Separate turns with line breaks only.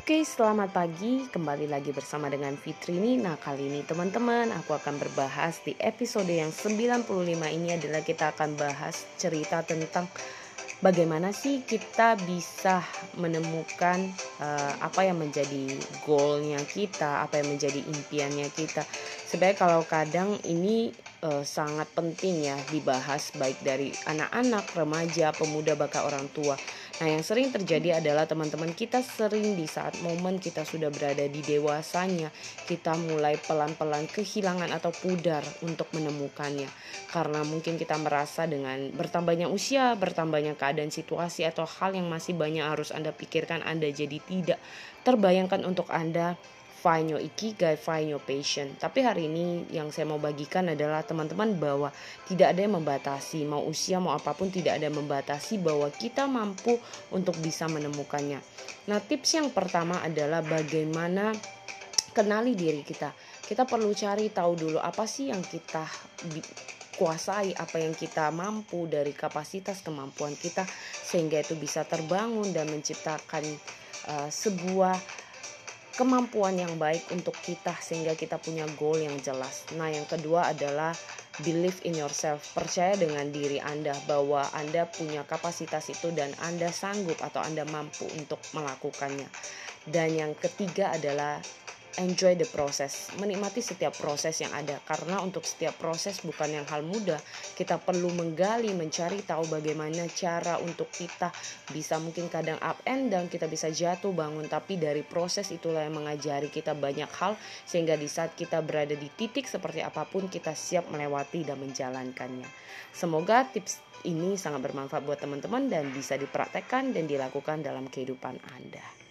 Oke, selamat pagi. Kembali lagi bersama dengan Fitrini. Nah, kali ini teman-teman, aku akan berbahas di episode yang 95 ini adalah kita akan bahas cerita tentang bagaimana sih kita bisa menemukan uh, apa yang menjadi goalnya kita, apa yang menjadi impiannya kita. Sebenarnya kalau kadang ini uh, sangat penting ya dibahas baik dari anak-anak, remaja, pemuda, bahkan orang tua Nah, yang sering terjadi adalah teman-teman kita sering di saat momen kita sudah berada di dewasanya, kita mulai pelan-pelan kehilangan atau pudar untuk menemukannya. Karena mungkin kita merasa dengan bertambahnya usia, bertambahnya keadaan situasi atau hal yang masih banyak harus Anda pikirkan, Anda jadi tidak terbayangkan untuk Anda find your ikigai, find your passion. Tapi hari ini yang saya mau bagikan adalah teman-teman bahwa tidak ada yang membatasi, mau usia mau apa pun tidak ada yang membatasi bahwa kita mampu untuk bisa menemukannya. Nah, tips yang pertama adalah bagaimana kenali diri kita. Kita perlu cari tahu dulu apa sih yang kita kuasai, apa yang kita mampu dari kapasitas kemampuan kita sehingga itu bisa terbangun dan menciptakan uh, sebuah kemampuan yang baik untuk kita sehingga kita punya goal yang jelas. Nah, yang kedua adalah believe in yourself. Percaya dengan diri Anda bahwa Anda punya kapasitas itu dan Anda sanggup atau Anda mampu untuk melakukannya. Dan yang ketiga adalah enjoy the process, menikmati setiap proses yang ada karena untuk setiap proses bukan yang hal mudah. Kita perlu menggali, mencari tahu bagaimana cara untuk kita bisa mungkin kadang up and down, kita bisa jatuh bangun, tapi dari proses itulah yang mengajari kita banyak hal sehingga di saat kita berada di titik seperti apa pun kita siap melewati dan menjalankannya. Semoga tips ini sangat bermanfaat buat teman-teman dan bisa dipraktekkan dan dilakukan dalam kehidupan Anda.